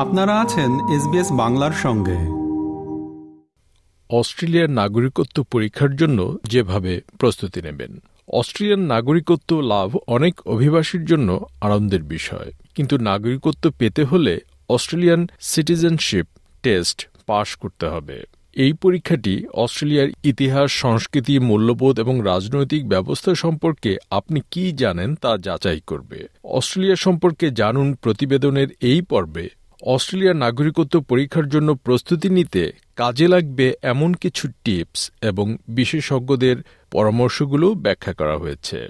আপনারা আছেন এসবিএস বাংলার সঙ্গে। অস্ট্রেলিয়ার নাগরিকত্ব পরীক্ষার জন্য যেভাবে প্রস্তুতি নেবেন অস্ট্রেলিয়ান নাগরিকত্ব লাভ অনেক অভিবাসীর জন্য আনন্দের বিষয়। কিন্তু নাগরিকত্ব পেতে হলে অস্ট্রেলিয়ান সিটিজেনশিপ টেস্ট পাশ করতে হবে। এই পরীক্ষাটি অস্ট্রেলিয়ার ইতিহাস, সংস্কৃতি, মূল্যবোধ এবং রাজনৈতিক ব্যবস্থা সম্পর্কে আপনি কি জানেন তা যাচাই করবে। অস্ট্রেলিয়া সম্পর্কে জানুন প্রতিবেদনের এই পর্বে অস্ট্রেলিয়ার নাগরিকত্ব পরীক্ষার জন্য প্রস্তুতি নিতে কাজে লাগবে এমন কিছু টিপস এবং বিশেষজ্ঞদের পরামর্শগুলো ব্যাখ্যা করা হয়েছে।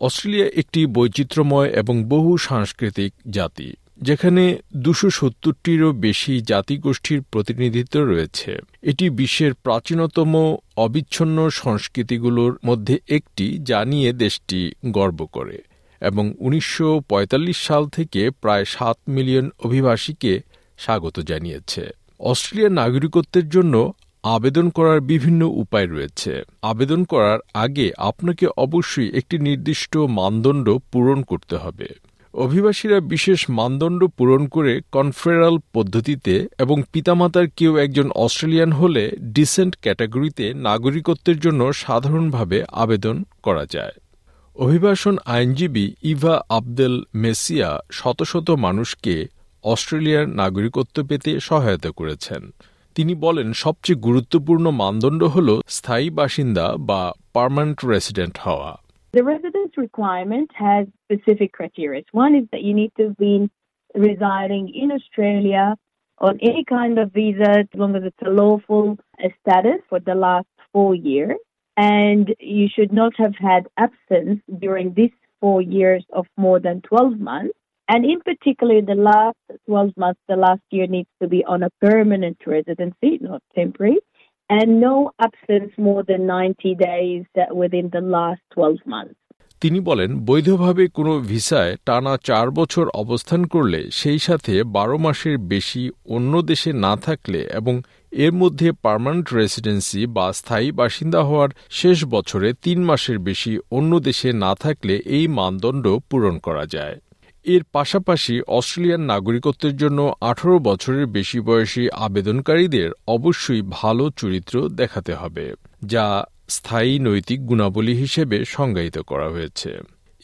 অস্ট্রেলিয়া একটি বৈচিত্র্যময় এবং বহু সাংস্কৃতিক জাতি। যেখানে দুশো সত্তরটিরও বেশি জাতিগোষ্ঠীর প্রতিনিধিত্ব রয়েছে। এটি বিশ্বের প্রাচীনতম অবিচ্ছন্ন সংস্কৃতিগুলোর মধ্যে একটি যা নিয়ে দেশটি গর্ব করে এবং উনিশশো পঁয়তাল্লিশ সাল থেকে প্রায় সাত মিলিয়ন অভিবাসীকে স্বাগত জানিয়েছে। অস্ট্রেলিয়ার নাগরিকত্বের জন্য আবেদন করার বিভিন্ন উপায় রয়েছে। আবেদন করার আগে আপনাকে অবশ্যই একটি নির্দিষ্ট মানদণ্ড পূরণ করতে হবে। অভিবাসীরা বিশেষ মানদণ্ড পূরণ করে কনফেডারাল পদ্ধতিতে এবং পিতামাতার কেউ একজন অস্ট্রেলিয়ান হলে ডিসেন্ট ক্যাটাগরিতে নাগরিকত্বের জন্য সাধারণভাবে আবেদন করা যায়। অভিবাসন আইনজীবী ইভা আবদেল মেসিয়া শত শত মানুষকে অস্ট্রেলিয়ার নাগরিকত্ব পেতে সহায়তা করেছেন। তিনি বলেন, সবচেয়ে গুরুত্বপূর্ণ মানদণ্ড হল স্থায়ী বাসিন্দা বা পার্মানেন্ট রেসিডেন্ট হওয়া। Residence requirement has specific criteria. One is that you need to have been residing in Australia on any kind of visa as long as it's a lawful status for the last four years. And you should not have had absence during these four years of more than 12 months. And in particular, the last 12 months, the last year needs to be on a permanent residency, not temporary, and no absence more than 90 days within the last 12 months. তিনি বলেন, বৈধভাবে কোনো ভিসায় টানা চার বছর অবস্থান করলে সেই সাথে বারো মাসের বেশি অন্য দেশে না থাকলে এবং এর মধ্যে পার্মানেন্ট রেসিডেন্সি বা স্থায়ী বাসিন্দা হওয়ার শেষ বছরে তিন মাসের বেশি অন্য দেশে না থাকলে এই মানদণ্ড পূরণ করা যায়। এর পাশাপাশি অস্ট্রেলিয়ান নাগরিকত্বের জন্য আঠারো বছরের বেশি বয়সী আবেদনকারীদের অবশ্যই ভালো চরিত্র দেখাতে হবে, যা স্থায়ী নৈতিক গুণাবলী হিসেবে সংজ্ঞায়িত করা হয়েছে।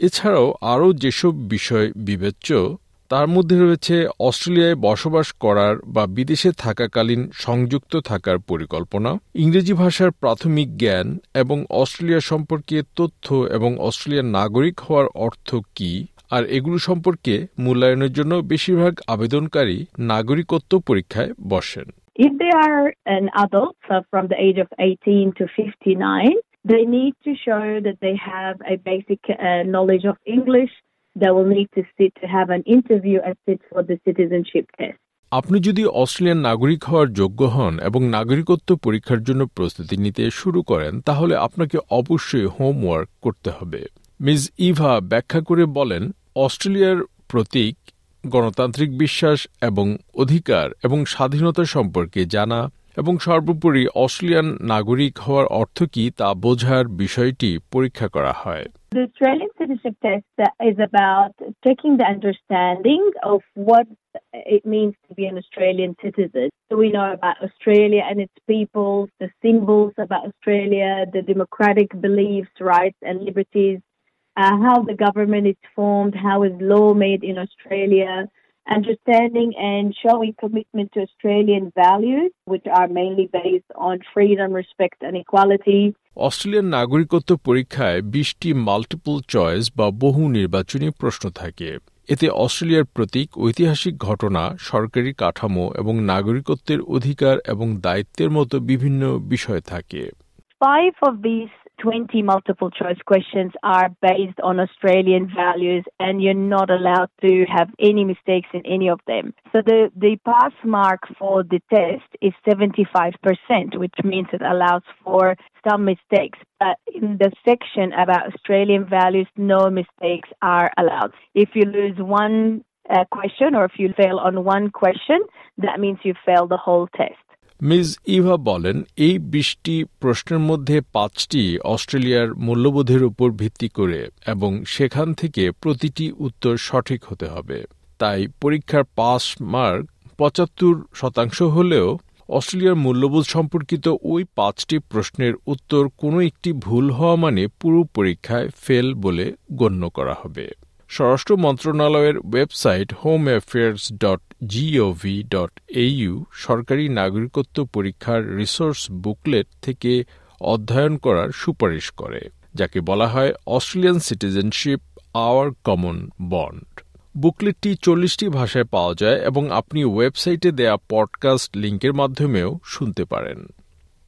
এছাড়াও আরও যেসব বিষয় বিবেচ্য, তার মধ্যে রয়েছে অস্ট্রেলিয়ায় বসবাস করার বা বিদেশে থাকাকালীন সংযুক্ত থাকার পরিকল্পনা, ইংরেজি ভাষার প্রাথমিক জ্ঞান এবং অস্ট্রেলিয়া সম্পর্কে তথ্য এবং অস্ট্রেলিয়ার নাগরিক হওয়ার অর্থ কী, আর এগুলো সম্পর্কে মূল্যায়নের জন্য বেশিরভাগ আবেদনকারী নাগরিকত্ব পরীক্ষায় বসেন। If they are an adult so from the age of 18 to 59, they need to show that they have a basic uh, knowledge of English. They will need to sit to have an interview and sit for the citizenship test. আপনি যদি Australian নাগরিক হওয়ার যোগ্য হন এবং নাগরিকত্ব পরীক্ষার জন্য প্রস্তুতি নিতে শুরু করেন তাহলে আপনাকে অবশ্যই হোমওয়ার্ক করতে হবে মিস ইভা ব্যাখ্যা করে বলেন অস্ট্রেলিয়ার প্রতীক গণতান্ত্রিক বিশ্বাস এবং অধিকার এবং স্বাধীনতা সম্পর্কে জানা এবং সর্বোপরি অস্ট্রেলিয়ান নাগরিক হওয়ার অর্থ কি তা বোঝার বিষয়টি পরীক্ষা করা হয় The Australian citizenship test is about taking the understanding of what it means to be an Australian citizen. So we know about Australia and its people, the symbols about Australia, the democratic beliefs, rights, and liberties, uh, how the government is formed, how is law made in Australia, understanding and showing commitment to Australian values, which are mainly based on freedom, respect, and equality. Australian নাগরিকত্ব পরীক্ষায় বিশটি multiple choice বা বহু নির্বাচনী প্রশ্ন থাকে এতে অস্ট্রেলিয়ার প্রতীক ঐতিহাসিক ঘটনা সরকারি কাঠামো এবং নাগরিকত্বের অধিকার এবং দায়িত্বের মতো বিভিন্ন বিষয় থাকে Five of these 20 multiple choice questions are based on Australian values and you're not allowed to have any mistakes in any of them. So the, the pass mark for the test is 75%, which means it allows for some mistakes. But in the section about Australian values, no mistakes are allowed. If you lose one uh, question or if you fail on one question, that means you fail the whole test. Miss Eva বলেন, এই বিশটি প্রশ্নের মধ্যে পাঁচটি অস্ট্রেলিয়ার মূল্যবোধের উপর ভিত্তি করে এবং সেখান থেকে প্রতিটি উত্তর সঠিক হতে হবে। তাই পরীক্ষার পাস মার্ক পঁচাত্তর শতাংশ হলেও অস্ট্রেলিয়ার মূল্যবোধ সম্পর্কিত ওই পাঁচটি প্রশ্নের উত্তর কোনো একটি ভুল হওয়া মানে পুরো পরীক্ষায় ফেল বলে গণ্য করা হবে। স্বরাষ্ট্র মন্ত্রণালয়ের website home affairs dot gov dot au সরকারি নাগরিকত্ব পরীক্ষার রিসোর্স বুকলেট থেকে অধ্যয়ন করার সুপারিশ করে, যাকে বলা হয় Australian citizenship our common bond বুকলেটটি চল্লিশটি ভাষায় পাওয়া যায় এবং আপনি ওয়েবসাইটে দেয়া পডকাস্ট লিঙ্কের মাধ্যমেও শুনতে পারেন।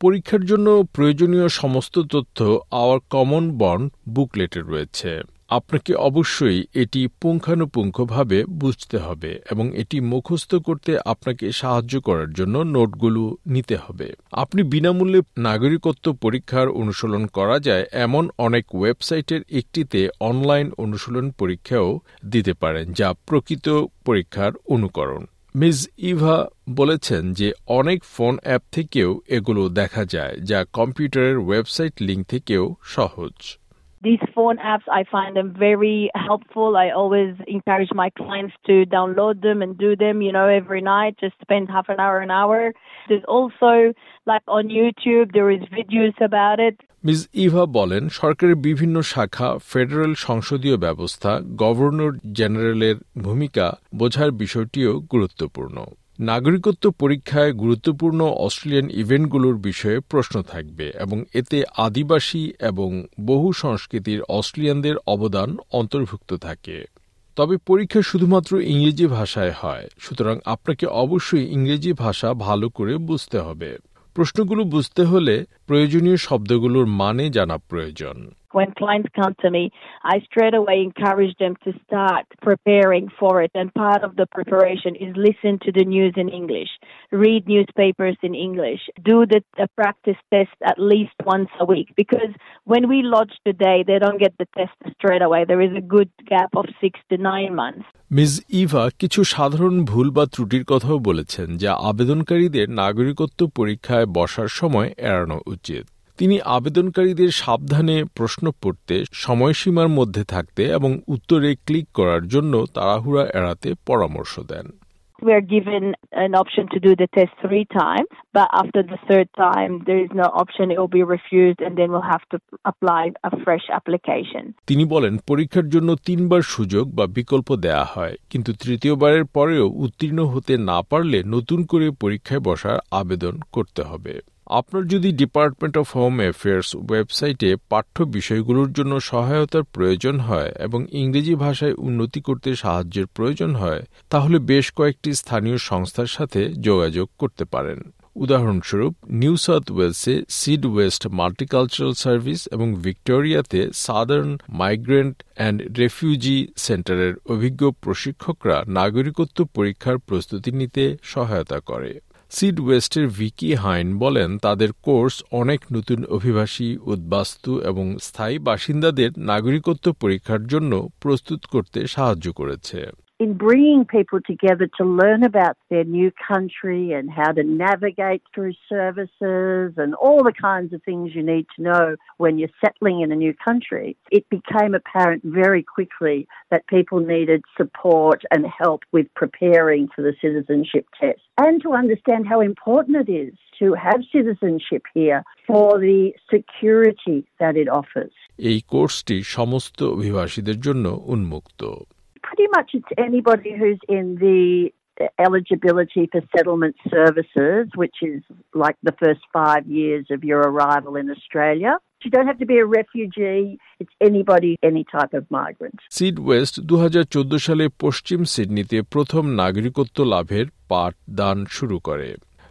পরীক্ষার জন্য প্রয়োজনীয় সমস্ত তথ্য আওয়ার কমন বন্ড বুকলেটে রয়েছে। আপনাকে অবশ্যই এটি পুঙ্খানুপুঙ্খভাবে বুঝতে হবে এবং এটি মুখস্থ করতে আপনাকে সাহায্য করার জন্য নোটগুলো নিতে হবে। আপনি বিনামূল্যে নাগরিকত্ব পরীক্ষার অনুশীলন করা যায় এমন অনেক ওয়েবসাইটের একটিতে অনলাইন অনুশীলন পরীক্ষাও দিতে পারেন, যা প্রকৃত পরীক্ষার অনুকরণ। মিস ইভা বলেছেন যে অনেক ফোন অ্যাপ থেকেও এগুলো দেখা যায়, যা কম্পিউটারের ওয়েবসাইট লিঙ্ক থেকেও সহজ। These phone apps, I find them very helpful. I always encourage my clients to download them and do them, you know, every night, just spend half an hour, an hour. There's also, like on YouTube, there is videos about it. Miss Eva বলেন সরকারের বিভিন্ন শাখা federal সংসদীয় ব্যবস্থা governor জেনারেলের ভূমিকা বোঝার বিষয়টিও গুরুত্বপূর্ণ নাগরিকত্ব পরীক্ষায় গুরুত্বপূর্ণ অস্ট্রেলিয়ান ইভেন্টগুলোর বিষয়ে প্রশ্ন থাকবে এবং এতে আদিবাসী এবং বহু সংস্কৃতির অস্ট্রেলিয়ানদের অবদান অন্তর্ভুক্ত থাকে। তবে পরীক্ষা শুধুমাত্র ইংরেজি ভাষায় হয়, সুতরাং আপনাকে অবশ্যই ইংরেজি ভাষা ভালো করে বুঝতে হবে। প্রশ্নগুলো বুঝতে হলে প্রয়োজনীয় শব্দগুলোর মানে জানা প্রয়োজন। When clients come to me, I straight away encourage them to start preparing for it. And part of the preparation is listen to the news in English, read newspapers in English, do the, practice test at least once a week. Because when we lodge today, they don't get the test straight away. There is a good gap of six to nine months. Miss Eva কিছু সাধারণ ভুল বা ত্রুটির কথাও বলেছেন যা আবেদনকারীদের নাগরিকত্ব পরীক্ষায় বসার সময় এড়ানো উচিত তিনি আবেদনকারীদের সাবধানে প্রশ্ন পড়তে সময়সীমার মধ্যে থাকতে এবং উত্তরে ক্লিক করার জন্য তাড়াহুড়া এড়াতে পরামর্শ দেন we are given an option to do the test three times, but after the third time, there is no option. It will be refused, and then we'll have to apply a fresh application. তিনি বলেন পরীক্ষার জন্য তিনবার সুযোগ বা বিকল্প দেয়া হয় কিন্তু তৃতীয়বারের পরেও উত্তীর্ণ হতে না পারলে নতুন করে পরীক্ষায় বসার আবেদন করতে হবে আপনার যদি ডিপার্টমেন্ট অফ হোম অ্যাফেয়ার্স ওয়েবসাইটে পাঠ্য বিষয়গুলোর জন্য সহায়তার প্রয়োজন হয় এবং ইংরেজি ভাষায় উন্নতি করতে সাহায্যের প্রয়োজন হয়, তাহলে বেশ কয়েকটি স্থানীয় সংস্থার সাথে যোগাযোগ করতে পারেন। উদাহরণস্বরূপ নিউ সাউথ ওয়েলসে সিড ওয়েস্ট মাল্টিকালচারাল সার্ভিস এবং ভিক্টোরিয়াতে সাদার্ন মাইগ্রেন্ট অ্যান্ড রেফিউজি সেন্টারের অভিজ্ঞ প্রশিক্ষকরা নাগরিকত্ব পরীক্ষার প্রস্তুতি নিতে সহায়তা করে। সিড ওয়েস্টের ভিকি হাইন বলেন, তাদের কোর্স অনেক নতুন অভিবাসী, উদ্বাস্তু এবং স্থায়ী বাসিন্দাদের নাগরিকত্ব পরীক্ষার জন্য প্রস্তুত করতে সাহায্য করেছে। in bringing people together to learn about their new country and how to navigate through services and all the kinds of things you need to know when you're settling in a new country, it became apparent very quickly that people needed support and help with preparing for the citizenship test and to understand how important it is to have citizenship here for the security that it offers. এই কোর্সটি সমস্ত অভিবাসীদের জন্য উন্মুক্ত Pretty much it's anybody who's in the eligibility for settlement services, which is like the first five years of your arrival in Australia. You don't have to be a refugee. It's anybody, any type of migrant. Syd West দু হাজার চোদ্দ সালে পশ্চিম সিডনিতে প্রথম নাগরিকত্ব লাভের পাঠ দান শুরু করে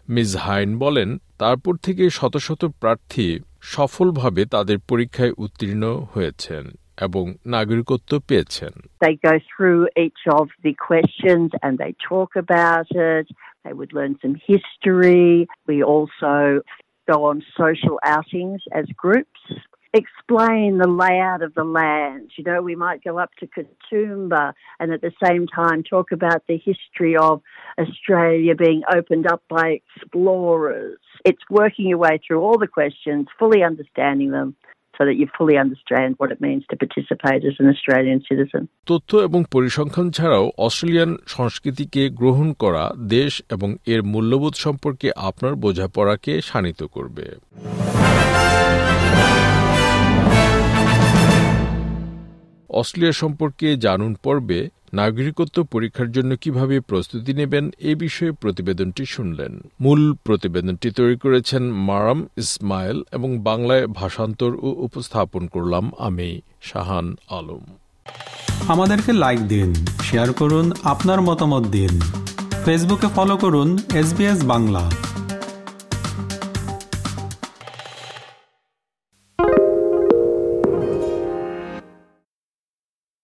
মিস হাইন বলেন তারপর থেকে শত শত প্রার্থী সফলভাবে তাদের পরীক্ষায় উত্তীর্ণ হয়েছেন এবং নাগরিকত্ব পেয়েছেন They go through each of the questions and they talk about it. They would learn some history. We also go on social outings as groups. explain the layout of the land. You know, we might go up to Katoomba and at the same time talk about the history of Australia being opened up by explorers. It's working your way through all the questions, fully understanding them. So that you fully understand what it means to participate as an Australian citizen. তথ্য এবং পরিসংখ্যান ছাড়াও Australian সংস্কৃতিকে গ্রহণ করা দেশ এবং এর মূল্যবোধ সম্পর্কে আপনার বোঝাপড়াকে শানিত করবে অস্ট্রেলিয়া সম্পর্কে জানুন পর্বে নাগরিকত্ব পরীক্ষার জন্য কীভাবে প্রস্তুতি নেবেন এ বিষয়ে প্রতিবেদনটি শুনলেন। মূল প্রতিবেদনটি তৈরি করেছেন মারাম ইসমাইল এবং বাংলায় ভাষান্তর ও উপস্থাপন করলাম আমি, শাহান আলম। আমাদেরকে লাইক দিন শেয়ার করুন, আপনার মতামত দিন। ফেসবুকে ফলো করুন এস বাংলা